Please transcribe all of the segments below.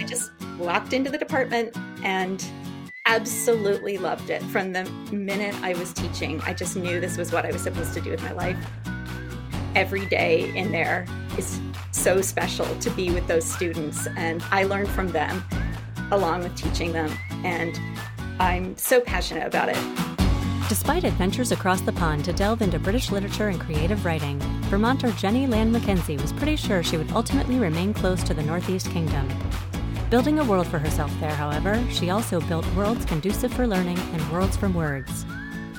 I just walked into the department and absolutely loved it from the minute I was teaching. I just knew this was what I was supposed to do with my life. Every day in there is so special to be with those students, and I learn from them along with teaching them. And I'm so passionate about it. Despite adventures across the pond to delve into British literature and creative writing, Vermonter Jenny Land McKenzie was pretty sure she would ultimately remain close to the Northeast Kingdom. Building a world for herself there, however, she also built worlds conducive for learning and worlds from words.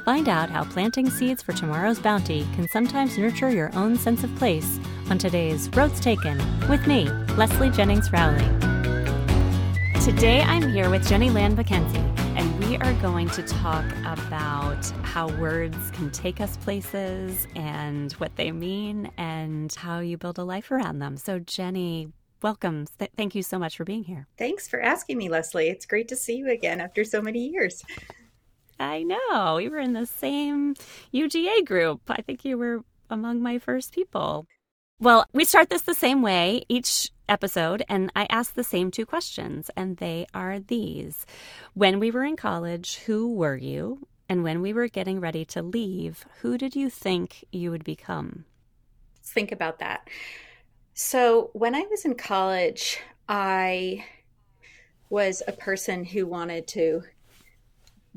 Find out how planting seeds for tomorrow's bounty can sometimes nurture your own sense of place on today's Roads Taken with me, Leslie Jennings Rowley. Today I'm here with Jenny Land McKenzie and we are going to talk about how words can take us places and what they mean and how you build a life around them. So, Jenny, welcome. Th- thank you so much for being here. Thanks for asking me, Leslie. It's great to see you again after so many years. I know. We were in the same UGA group. I think you were among my first people. Well, we start this the same way each episode, and I ask the same two questions, and they are these When we were in college, who were you? And when we were getting ready to leave, who did you think you would become? Think about that. So, when I was in college, I was a person who wanted to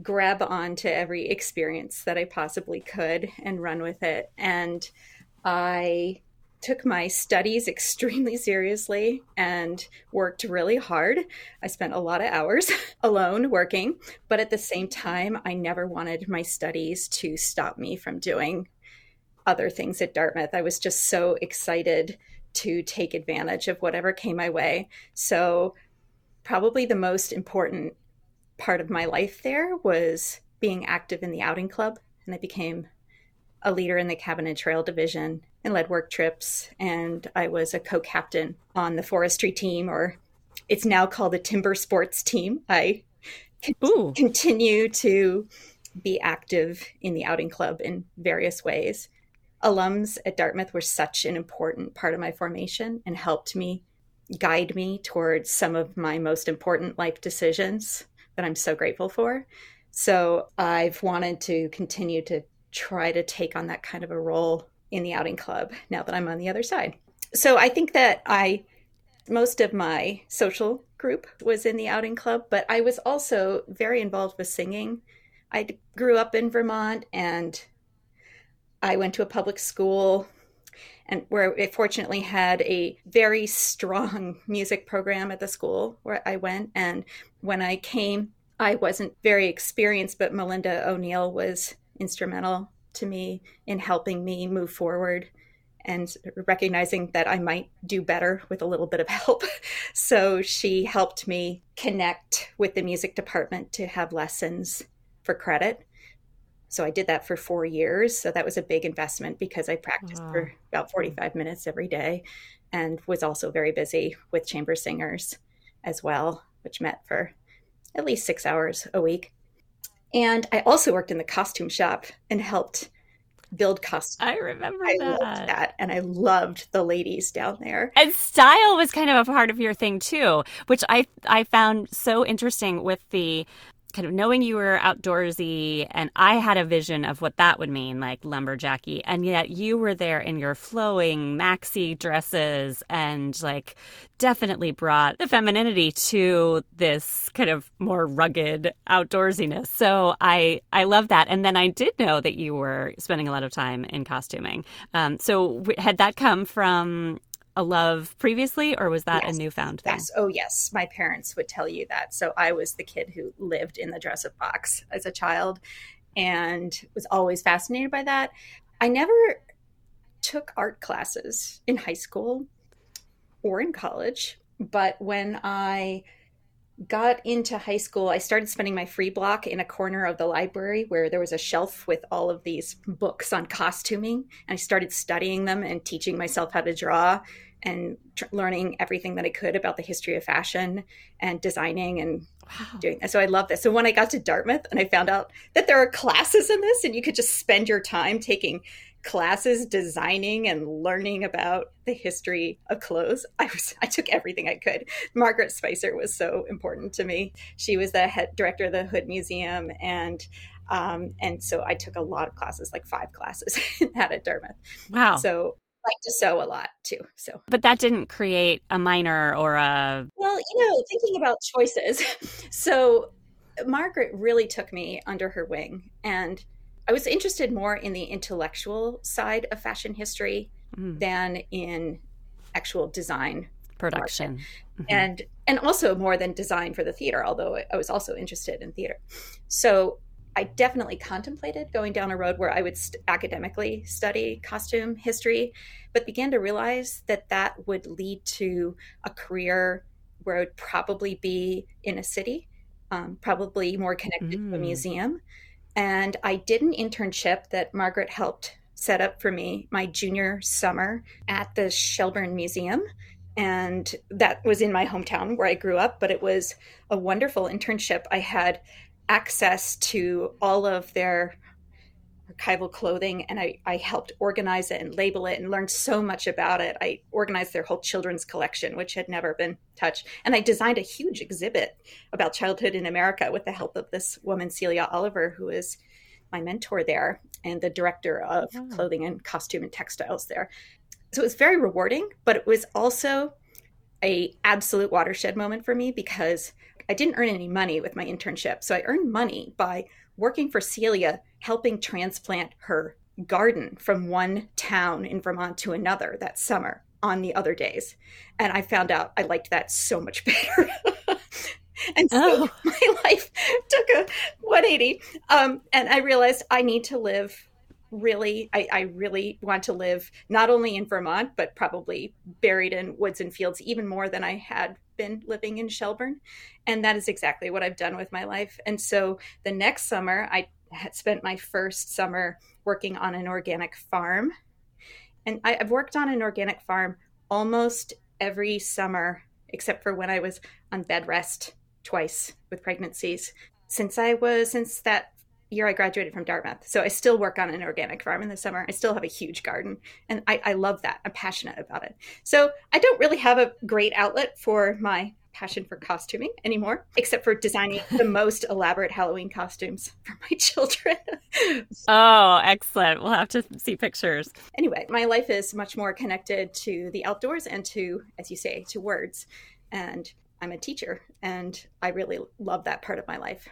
grab onto every experience that I possibly could and run with it. And I took my studies extremely seriously and worked really hard. I spent a lot of hours alone working, but at the same time, I never wanted my studies to stop me from doing other things at Dartmouth. I was just so excited to take advantage of whatever came my way. So, probably the most important part of my life there was being active in the outing club, and I became a leader in the cabin and trail division and led work trips. And I was a co captain on the forestry team, or it's now called the timber sports team. I Ooh. continue to be active in the outing club in various ways. Alums at Dartmouth were such an important part of my formation and helped me guide me towards some of my most important life decisions that I'm so grateful for. So I've wanted to continue to try to take on that kind of a role in the outing club now that I'm on the other side. So I think that I most of my social group was in the outing club, but I was also very involved with singing. I grew up in Vermont and I went to a public school and where it fortunately had a very strong music program at the school where I went and when I came I wasn't very experienced but Melinda O'Neal was instrumental to me in helping me move forward and recognizing that I might do better with a little bit of help. So she helped me connect with the music department to have lessons for credit. So I did that for four years. So that was a big investment because I practiced wow. for about 45 minutes every day and was also very busy with chamber singers as well, which met for at least six hours a week. And I also worked in the costume shop and helped build costumes. I remember I that. loved that. And I loved the ladies down there. And style was kind of a part of your thing too, which I I found so interesting with the kind of knowing you were outdoorsy and I had a vision of what that would mean, like lumberjacky, and yet you were there in your flowing maxi dresses and like definitely brought the femininity to this kind of more rugged outdoorsiness. So I I love that. And then I did know that you were spending a lot of time in costuming. Um, so had that come from a love previously, or was that yes. a newfound thing? Yes. Oh, yes. My parents would tell you that. So I was the kid who lived in the dress up box as a child and was always fascinated by that. I never took art classes in high school or in college, but when I got into high school, I started spending my free block in a corner of the library where there was a shelf with all of these books on costuming. And I started studying them and teaching myself how to draw and tr- learning everything that I could about the history of fashion and designing and wow. doing that. So I love this. So when I got to Dartmouth and I found out that there are classes in this and you could just spend your time taking classes designing and learning about the history of clothes. I was I took everything I could. Margaret Spicer was so important to me. She was the head director of the Hood Museum and um, and so I took a lot of classes, like five classes at Dartmouth. Wow. So I like to sew a lot too. So, but that didn't create a minor or a. Well, you know, thinking about choices. so Margaret really took me under her wing, and I was interested more in the intellectual side of fashion history mm. than in actual design production mm-hmm. and and also more than design for the theater although i was also interested in theater so i definitely contemplated going down a road where i would st- academically study costume history but began to realize that that would lead to a career where i would probably be in a city um, probably more connected mm. to a mm. museum and I did an internship that Margaret helped set up for me my junior summer at the Shelburne Museum. And that was in my hometown where I grew up, but it was a wonderful internship. I had access to all of their archival clothing and I, I helped organize it and label it and learned so much about it. I organized their whole children's collection, which had never been touched. And I designed a huge exhibit about childhood in America with the help of this woman, Celia Oliver, who is my mentor there and the director of oh. clothing and costume and textiles there. So it was very rewarding, but it was also a absolute watershed moment for me because I didn't earn any money with my internship. So I earned money by working for Celia, helping transplant her garden from one town in Vermont to another that summer on the other days. And I found out I liked that so much better. and so oh. my life took a 180. Um, and I realized I need to live really, I, I really want to live not only in Vermont, but probably buried in woods and fields even more than I had been living in Shelburne. And that is exactly what I've done with my life. And so the next summer, I had spent my first summer working on an organic farm. And I, I've worked on an organic farm almost every summer, except for when I was on bed rest twice with pregnancies. Since I was, since that year I graduated from Dartmouth. So I still work on an organic farm in the summer. I still have a huge garden and I, I love that. I'm passionate about it. So I don't really have a great outlet for my passion for costuming anymore, except for designing the most elaborate Halloween costumes for my children. oh, excellent. We'll have to see pictures. Anyway, my life is much more connected to the outdoors and to, as you say, to words. And I'm a teacher, and I really love that part of my life.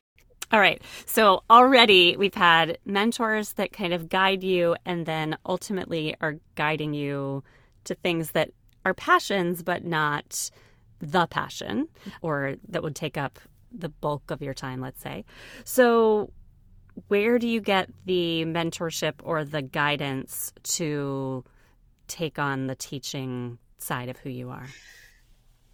All right. So already we've had mentors that kind of guide you and then ultimately are guiding you to things that are passions, but not the passion or that would take up the bulk of your time, let's say. So, where do you get the mentorship or the guidance to take on the teaching side of who you are?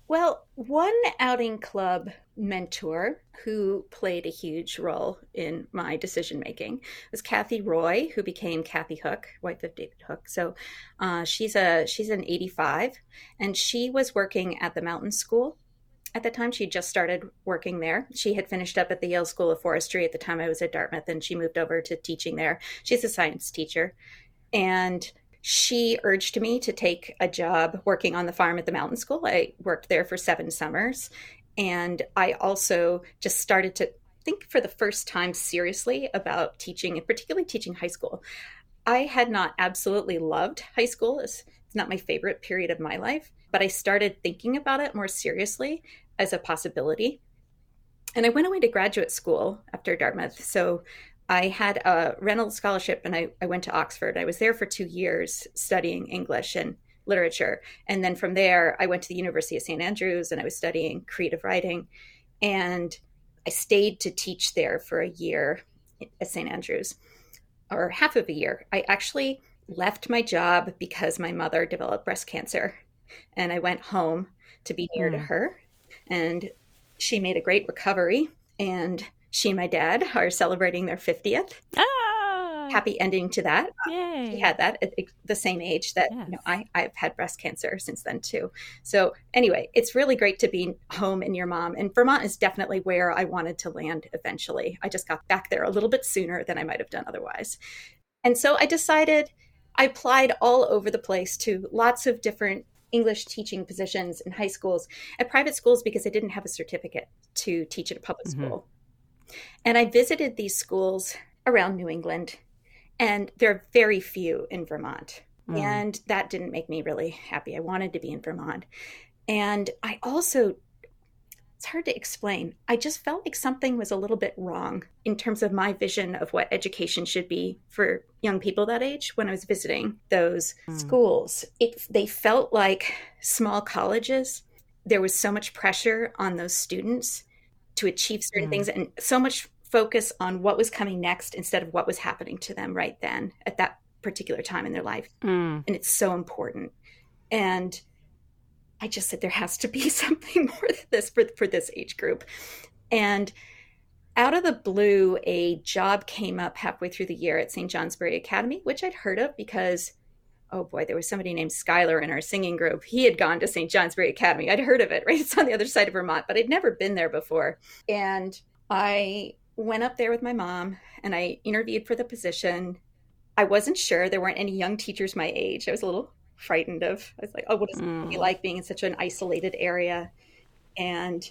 Well, one outing club mentor who played a huge role in my decision making was Kathy Roy, who became Kathy Hook, wife of David Hook. So uh, she's a she's an 85, and she was working at the Mountain School at the time. She just started working there. She had finished up at the Yale School of Forestry at the time I was at Dartmouth, and she moved over to teaching there. She's a science teacher, and she urged me to take a job working on the farm at the mountain school. I worked there for seven summers. And I also just started to think for the first time seriously about teaching, and particularly teaching high school. I had not absolutely loved high school. It's, not my favorite period of my life, but I started thinking about it more seriously as a possibility. And I went away to graduate school after Dartmouth. So I had a Reynolds scholarship and I, I went to Oxford. I was there for two years studying English and literature. And then from there, I went to the University of St. Andrews and I was studying creative writing. And I stayed to teach there for a year at St. Andrews, or half of a year. I actually left my job because my mother developed breast cancer. And I went home to be near mm. to her. And she made a great recovery. And she and my dad are celebrating their 50th. Ah. Happy ending to that. Yay. He had that at the same age that yes. you know, I, I've had breast cancer since then too. So anyway, it's really great to be home and your mom. And Vermont is definitely where I wanted to land eventually. I just got back there a little bit sooner than I might have done otherwise. And so I decided I applied all over the place to lots of different English teaching positions in high schools, at private schools because I didn't have a certificate to teach at a public mm-hmm. school. And I visited these schools around New England, and there are very few in Vermont. Mm. And that didn't make me really happy. I wanted to be in Vermont. And I also it's hard to explain. I just felt like something was a little bit wrong in terms of my vision of what education should be for young people that age when I was visiting those mm. schools. It they felt like small colleges. There was so much pressure on those students to achieve certain things and so much focus on what was coming next instead of what was happening to them right then at that particular time in their life. Mm. And it's so important. And I just said there has to be something more than this for, for this age group. And out of the blue, a job came up halfway through the year at St. Johnsbury Academy, which I'd heard of because, oh boy, there was somebody named Skylar in our singing group. He had gone to St. Johnsbury Academy. I'd heard of it, right? It's on the other side of Vermont, but I'd never been there before. And I went up there with my mom and I interviewed for the position. I wasn't sure. There weren't any young teachers my age. I was a little frightened of. I was like, oh, what does mm. it be mm. like being in such an isolated area? And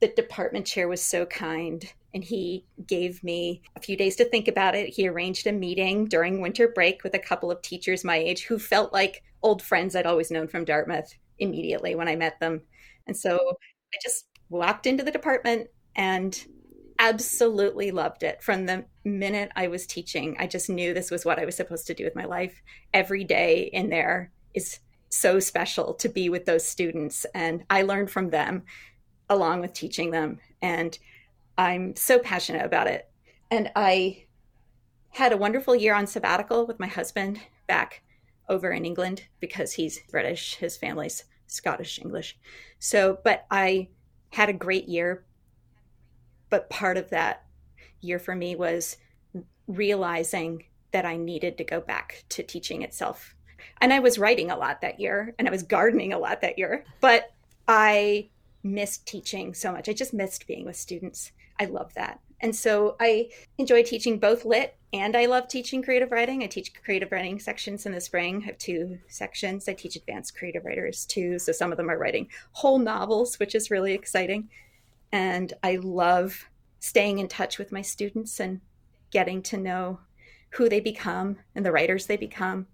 the department chair was so kind and he gave me a few days to think about it. He arranged a meeting during winter break with a couple of teachers my age who felt like old friends I'd always known from Dartmouth immediately when I met them. And so I just walked into the department and absolutely loved it from the minute I was teaching. I just knew this was what I was supposed to do with my life. Every day in there is so special to be with those students. And I learned from them along with teaching them. And I'm so passionate about it. And I had a wonderful year on sabbatical with my husband back over in England because he's British, his family's Scottish English. So, but I had a great year but part of that year for me was realizing that I needed to go back to teaching itself. And I was writing a lot that year and I was gardening a lot that year, but I missed teaching so much. I just missed being with students. I love that. And so I enjoy teaching both lit and I love teaching creative writing. I teach creative writing sections in the spring. I have two sections. I teach advanced creative writers too. So some of them are writing whole novels, which is really exciting. And I love staying in touch with my students and getting to know who they become and the writers they become.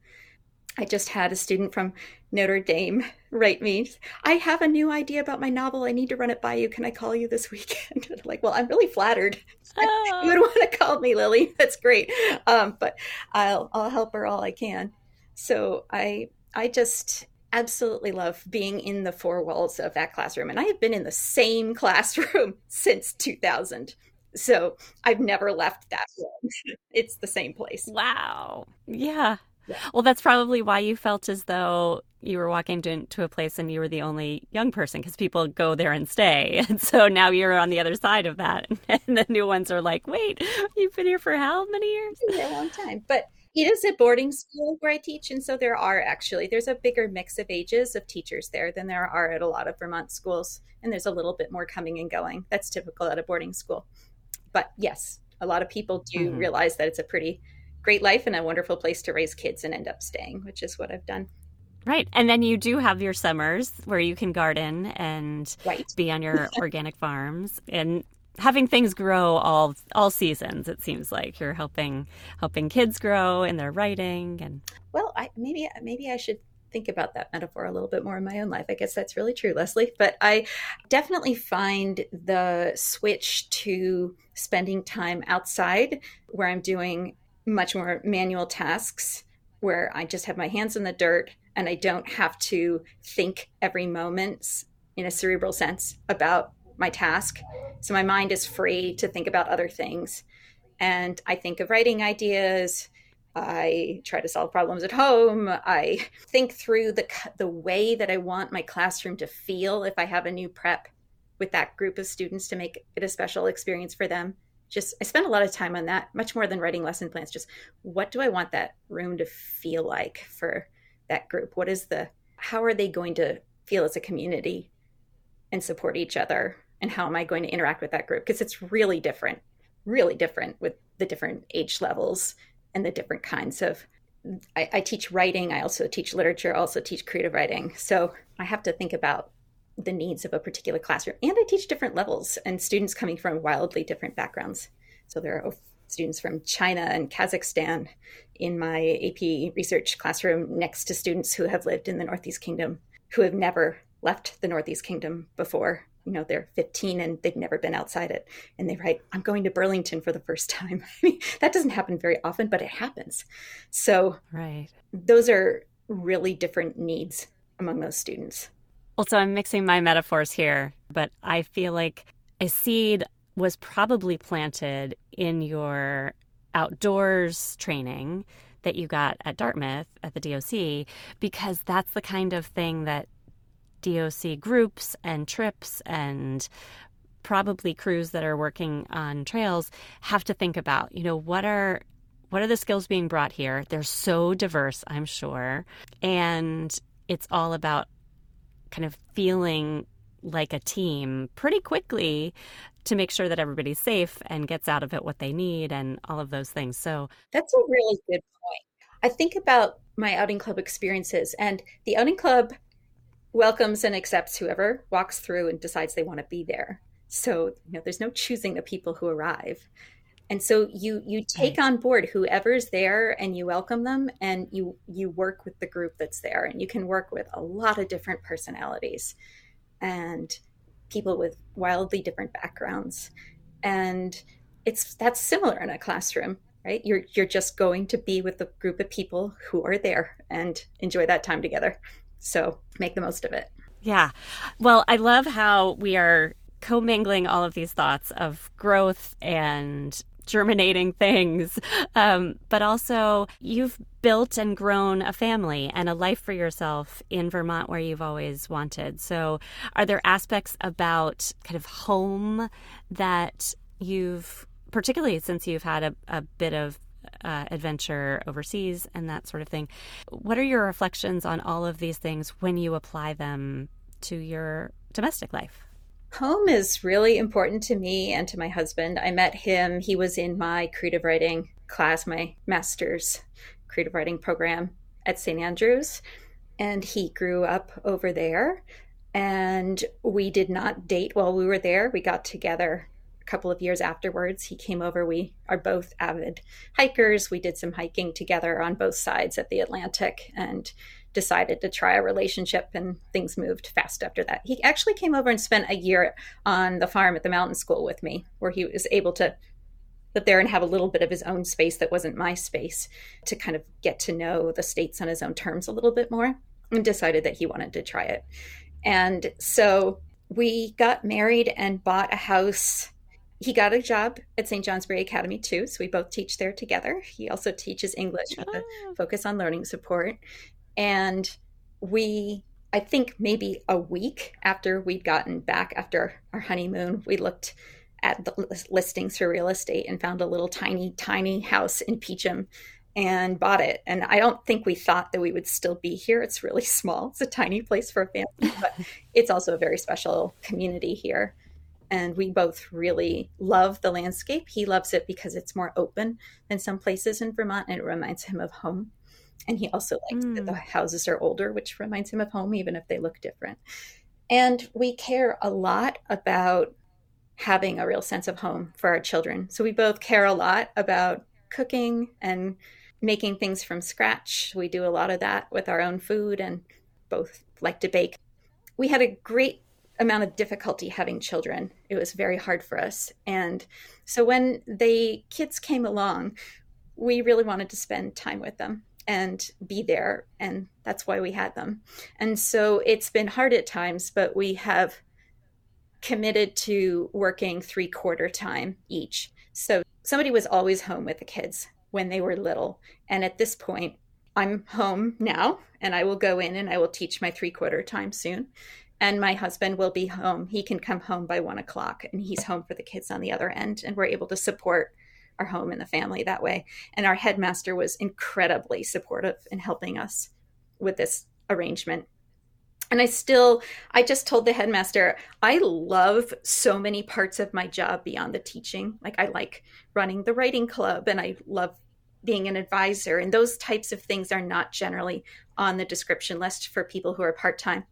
I just had a student from Notre Dame write me, I have a new idea about my novel. I need to run it by you. Can I call you this weekend? Like, well, I'm really flattered. Oh. you would want to call me, Lily. That's great. Um, but I'll I'll help her all I can. So I I just absolutely love being in the four walls of that classroom. And I have been in the same classroom since 2000. So I've never left that room. it's the same place. Wow. Yeah. Yeah. Well, that's probably why you felt as though you were walking into a place and you were the only young person because people go there and stay. And so now you're on the other side of that. And the new ones are like, wait, you've been here for how many years? a long time. But it is a boarding school where I teach, and so there are actually there's a bigger mix of ages of teachers there than there are at a lot of Vermont schools, and there's a little bit more coming and going. That's typical at a boarding school. But yes, a lot of people do mm-hmm. realize that it's a pretty great life and a wonderful place to raise kids and end up staying, which is what I've done. Right. And then you do have your summers where you can garden and right. be on your organic farms. And having things grow all all seasons it seems like you're helping helping kids grow in their writing and well i maybe maybe i should think about that metaphor a little bit more in my own life i guess that's really true leslie but i definitely find the switch to spending time outside where i'm doing much more manual tasks where i just have my hands in the dirt and i don't have to think every moment in a cerebral sense about my task. So my mind is free to think about other things. And I think of writing ideas. I try to solve problems at home. I think through the the way that I want my classroom to feel if I have a new prep with that group of students to make it a special experience for them. Just I spend a lot of time on that, much more than writing lesson plans. Just what do I want that room to feel like for that group? What is the how are they going to feel as a community and support each other and how am i going to interact with that group because it's really different really different with the different age levels and the different kinds of I, I teach writing. I also teach literature. I also teach creative writing. So I have to think about the needs of a particular classroom. And I teach different levels and students coming from wildly different backgrounds. So there are students from China and Kazakhstan in my AP research classroom next to students who have lived in the Northeast Kingdom who have never left the Northeast Kingdom before. You know, they're 15 and they've never been outside it. And they write, I'm going to Burlington for the first time. I mean, that doesn't happen very often, but it happens. So, right. those are really different needs among those students. Well, so I'm mixing my metaphors here, but I feel like a seed was probably planted in your outdoors training that you got at Dartmouth at the DOC because that's the kind of thing that DOC groups and trips and probably crews that are working on trails have to think about. You know, what are what are the skills being brought here? They're so diverse, I'm sure. And it's all about kind of feeling like a team pretty quickly to make sure that everybody's safe and gets out of it what they need and all of those things. So that's a really good point. I think about my outing club experiences, and the outing club welcomes and accepts whoever walks through and decides they want to be there. So, you know, there's no choosing the people who arrive. And so you you take right. on board whoever's there and you welcome them and you you work with the group that's there and you can work with a lot of different personalities and people with wildly different backgrounds. And it's that's similar in a classroom, right? You're you're just going to be with a group of people who are there and enjoy that time together. So make the most of it. Yeah. Well, I love how we are commingling all of these thoughts of growth and germinating things. Um, but also, you've built and grown a family and a life for yourself in Vermont where you've always wanted. So, are there aspects about kind of home that you've, particularly since you've had a, a bit of uh, adventure overseas and that sort of thing. What are your reflections on all of these things when you apply them to your domestic life? Home is really important to me and to my husband. I met him, he was in my creative writing class, my master's creative writing program at St. Andrews, and he grew up over there. And we did not date while we were there. We got together a couple of years afterwards. He came over. We are both avid hikers. We did some hiking together on both sides of the Atlantic and decided to try a relationship, and things moved fast after that. He actually came over and spent a year on the farm at the mountain school with me, where he was able to live there and have a little bit of his own space that wasn't my space to kind of get to know the states on his own terms a little bit more and decided that he wanted to try it. And so we got married and bought a house he got a job at St. Johnsbury Academy too, so we both teach there together. He also teaches English with a ah. focus on learning support. And we, I think maybe a week after we'd gotten back after our honeymoon, we looked at the listings for real estate and found a little tiny, tiny house in Peacham and bought it. And I don't think we thought that we would still be here. It's really small. It's a tiny place for a family, but it's also a very special community here and we both really love the landscape. He loves it because it's more open than some places in Vermont and it reminds him of home. And he also likes mm. that the hmm. houses are older, which reminds him of home, even if they look different. And we care a lot about having a real sense of home for our children. So we both care a lot about cooking and making things from scratch. We do a lot of that with our own food and both like to bake. We had a great amount of difficulty having children. It was very hard for us. And so when the kids came along, we really wanted to spend time with them and be there. And that's why we had them. And so it's been hard at times, but we have committed to working three quarter time each. So somebody was always home with the kids when they were little. And at this point, I'm home now and I will go in and I will teach my three quarter time soon and my husband will be home. He can come home by one o'clock and he's home for the kids on the other end. And we're able to support our home and the family that way. And our headmaster was incredibly supportive in helping us with this arrangement. And I still, I just told the headmaster, I love so many parts of my job beyond the teaching. Like, I like running the writing club and I love being an advisor. And those types of things are not generally on the description list for people who are part time.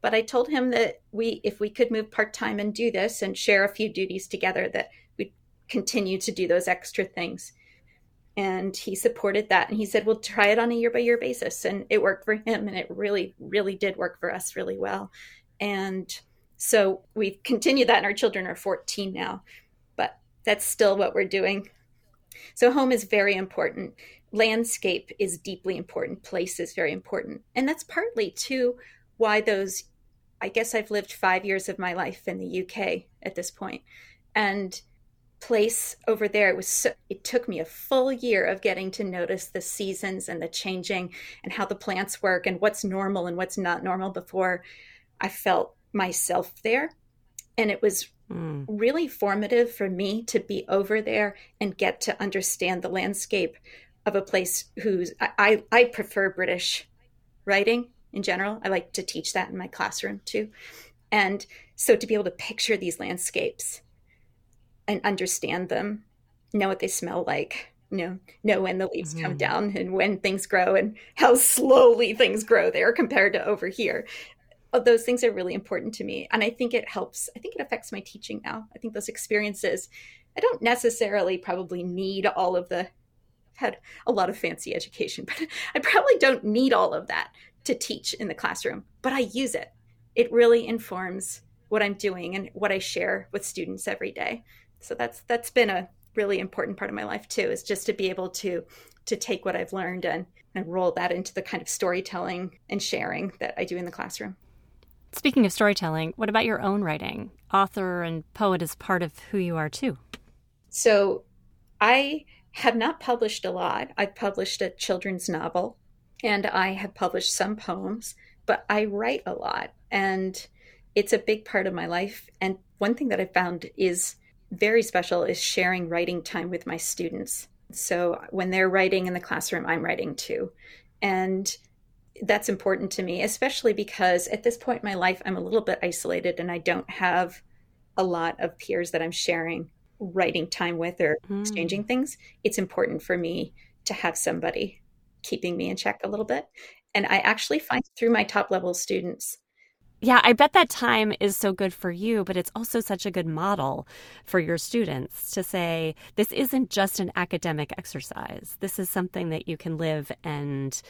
But I told him that we, if we could move part time and do this and share a few duties together, that continue to do those extra things. And he supported that. And he said, we'll try it on a year by year basis. And it worked for him. And it really, really did work for us really well. And so we've continued that. And our children are 14 now. But that's still what we're doing. So home is very important. Landscape is deeply important. Place is very important. And that's partly too why those I guess I've lived five years of my life in the UK at this point, and place over there it was so, it took me a full year of getting to notice the seasons and the changing and how the plants work and what's normal and what's not normal before I felt myself there, and it was mm. really formative for me to be over there and get to understand the landscape of a place whose I, I, I prefer British writing in general. I like to teach that in my classroom too. And so to be able to picture these landscapes and understand them, know what they smell like, know, know when the leaves mm-hmm. come down and when things grow and how slowly things grow there compared to over here. Those things are really important to me. And I think it helps. I think it affects my teaching now. I think those experiences, I don't necessarily probably need all of the had a lot of fancy education, but I probably don't need all of that to teach in the classroom, but I use it. It really informs what I'm doing and what I share with students every day. So that's that's been a really important part of my life too, is just to be able to to take what I've learned and, and roll that into the kind of storytelling and sharing that I do in the classroom. Speaking of storytelling, what about your own writing? Author and poet is part of who you are too. So I have not published a lot. I've published a children's novel and I have published some poems, but I write a lot and it's a big part of my life. And one thing that I found is very special is sharing writing time with my students. So when they're writing in the classroom, I'm writing too. And that's important to me, especially because at this point in my life, I'm a little bit isolated and I don't have a lot of peers that I'm sharing writing time with or mm. exchanging things. It's important for me to have somebody keeping me in check a little bit. And I actually find through my top level students. Yeah, I bet that time is so good for you, but it's also such a good model for your students to say, this isn't just an academic exercise. This is something that you can live and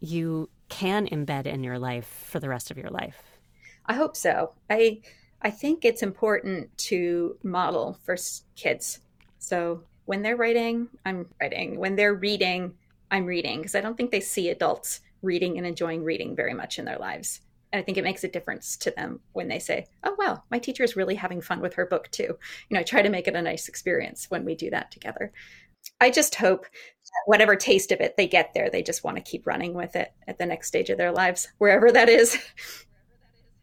you can embed in your life for the rest of your life. I hope so. I I think it's important to model for kids. So when they're writing, I'm writing. When they're reading, I'm reading because I don't think they see adults reading and enjoying reading very much in their lives. I think it makes a difference to them when they say, "Oh wow, my teacher is really having fun with her book too." You know, I try to make it a nice experience when we do that together. I just hope whatever taste of it they get there, they just want to keep running with it at the next stage of their lives, wherever that is.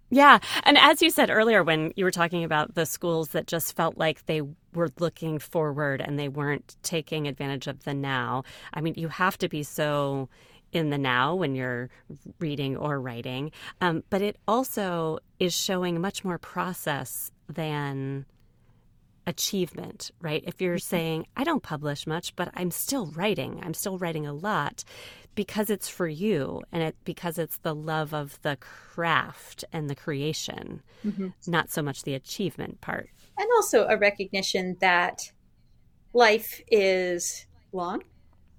Yeah. And as you said earlier, when you were talking about the schools that just felt like they were looking forward and they weren't taking advantage of the now, I mean, you have to be so in the now when you're reading or writing. Um, but it also is showing much more process than achievement, right? If you're mm-hmm. saying, I don't publish much, but I'm still writing, I'm still writing a lot, because it's for you and it because it's the love of the craft and the creation mm-hmm. not so much the achievement part and also a recognition that life is long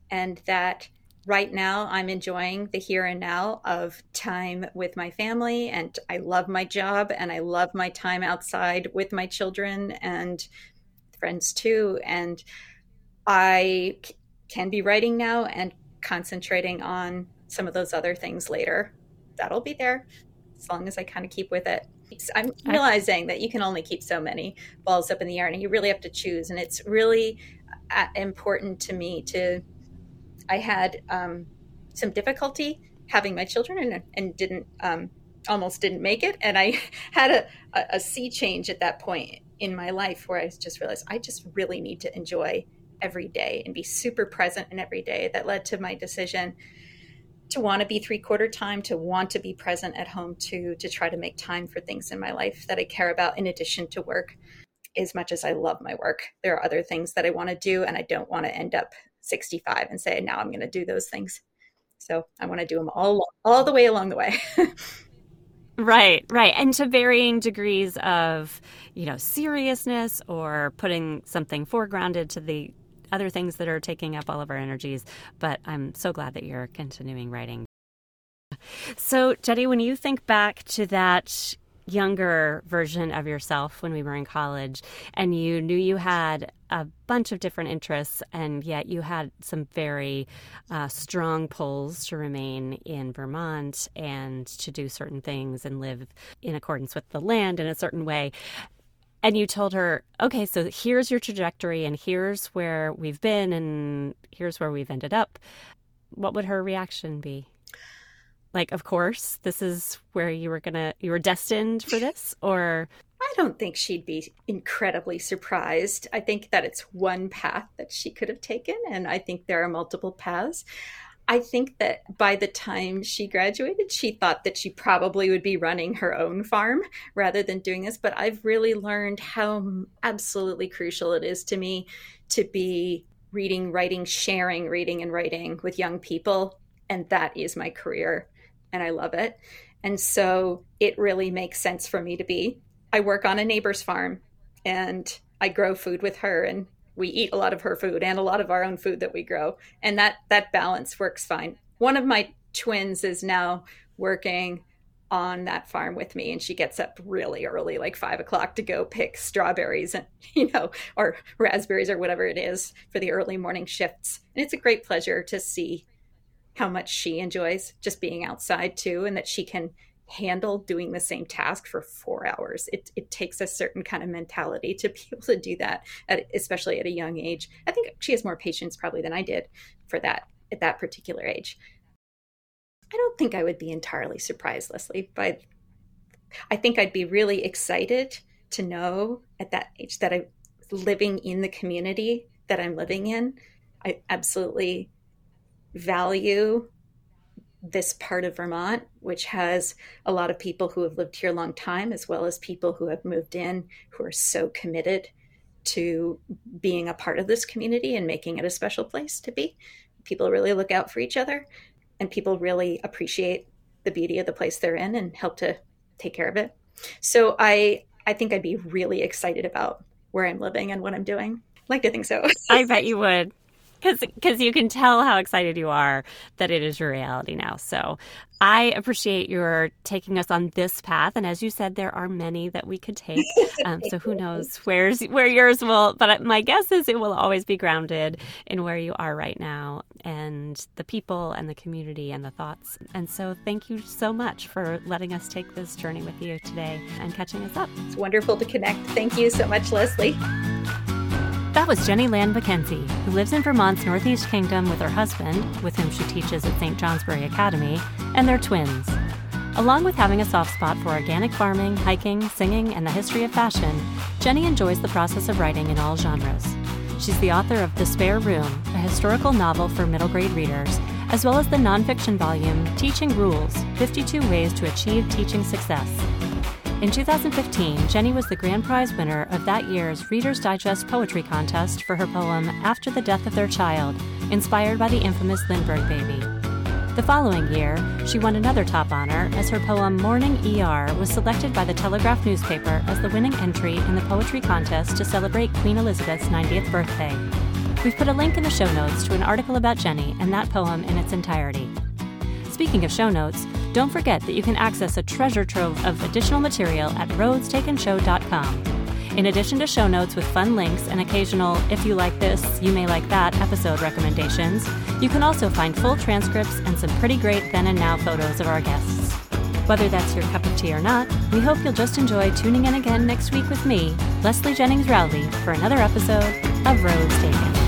and that right now i'm enjoying the here and now of time with my family and i love my job and i love my time outside with my children and friends too and i can be writing now and concentrating on some of those other things later. That'll be there as long as I kind of keep with it. I'm realizing that you can only keep so many balls up in the air and you really have to choose. And it's really uh, important to me to, I had um, some difficulty having my children and, and didn't, um, almost didn't make it. And I had a, a, a sea change at that point in my life where I just realized I just really need to enjoy every day and be super present in every day that led to my decision to want to be three quarter time to want to be present at home to to try to make time for things in my life that i care about in addition to work as much as i love my work there are other things that i want to do and i don't want to end up 65 and say, now I'm going to do those things. So I want to do them all all the way along the way. right, right. And to varying degrees of, you know, seriousness or putting something foregrounded to the other things that are taking up all of our energies. But I'm so glad that you're continuing writing. So, Jenny, when you think back to that younger version of yourself when we were in college and you knew you had a bunch of different interests and yet you had some very uh, strong pulls to remain in Vermont and to do certain things and live in accordance with the land in a certain way and you told her, okay, so here's your trajectory and here's where we've been and here's where we've ended up, what would her reaction be? Like, of course, this is where you were gonna, you were destined for this, or? I don't think she'd be incredibly surprised. I think that it's one path that she could have taken, and I think there are multiple paths. I think that by the time she graduated, she thought that she probably would be running her own farm rather than doing this. But I've really learned how absolutely crucial it is to me to be reading, writing, sharing reading and writing with young people. And that is my career. And I love it. And so it really makes sense for me to be. I work on a neighbor's farm and I grow food with her and we eat a lot of her food and a lot of our own food that we grow. And that that balance works fine. One of my twins is now working on that farm with me and she gets up really early like five o'clock to go pick strawberries and you know or raspberries or whatever it is for the early morning shifts. And it's a great pleasure to see how much she enjoys just being outside too and that she can handle doing the same task for four hours. It, it takes a certain kind of mentality to be able to do that, at, especially at a young age. I think she has more patience probably than I did for that at that particular age. I don't think I would be entirely surprised, Leslie, but I think I'd be really excited to know at that age that I'm living in the community that I'm living in. I absolutely value this part of Vermont, which has a lot of people who have lived here a long time, as well as people who have moved in who are so committed to being a part of this community and making it a special place to be. People really look out for each other, and people really appreciate the beauty of the place they're in and help to take care of it. So I I think I'd be really excited about where I'm living and what I'm doing. Like to think so. I bet you would because you can tell how excited you are that it is your reality now. So I appreciate your taking us on this path, and as you said, there are many that we could take. Um, so who knows where's where yours will? But my guess is it will always be grounded in where you are right now, and the people, and the community, and the thoughts. And so thank you so much for letting us take this journey with you today and catching us up. It's wonderful to connect. Thank you so much, Leslie. That was Jenny Land McKenzie, who lives in Vermont's Northeast Kingdom with her husband, with whom she teaches at St. Johnsbury Academy, and their twins. Along with having a soft spot for organic farming, hiking, singing, and the history of fashion, Jenny enjoys the process of writing in all genres. She's the author of The Spare Room, a historical novel for middle grade readers, as well as the nonfiction volume Teaching Rules 52 Ways to Achieve Teaching Success. In 2015, Jenny was the grand prize winner of that year's Reader's Digest Poetry Contest for her poem After the Death of Their Child, inspired by the infamous Lindbergh baby. The following year, she won another top honor as her poem Morning ER was selected by the Telegraph newspaper as the winning entry in the poetry contest to celebrate Queen Elizabeth's 90th birthday. We've put a link in the show notes to an article about Jenny and that poem in its entirety. Speaking of show notes, don't forget that you can access a treasure trove of additional material at roadstakenShow.com. In addition to show notes with fun links and occasional, if you like this, you may like that episode recommendations, you can also find full transcripts and some pretty great then and now photos of our guests. Whether that's your cup of tea or not, we hope you'll just enjoy tuning in again next week with me, Leslie Jennings Rowley, for another episode of Roads Taken.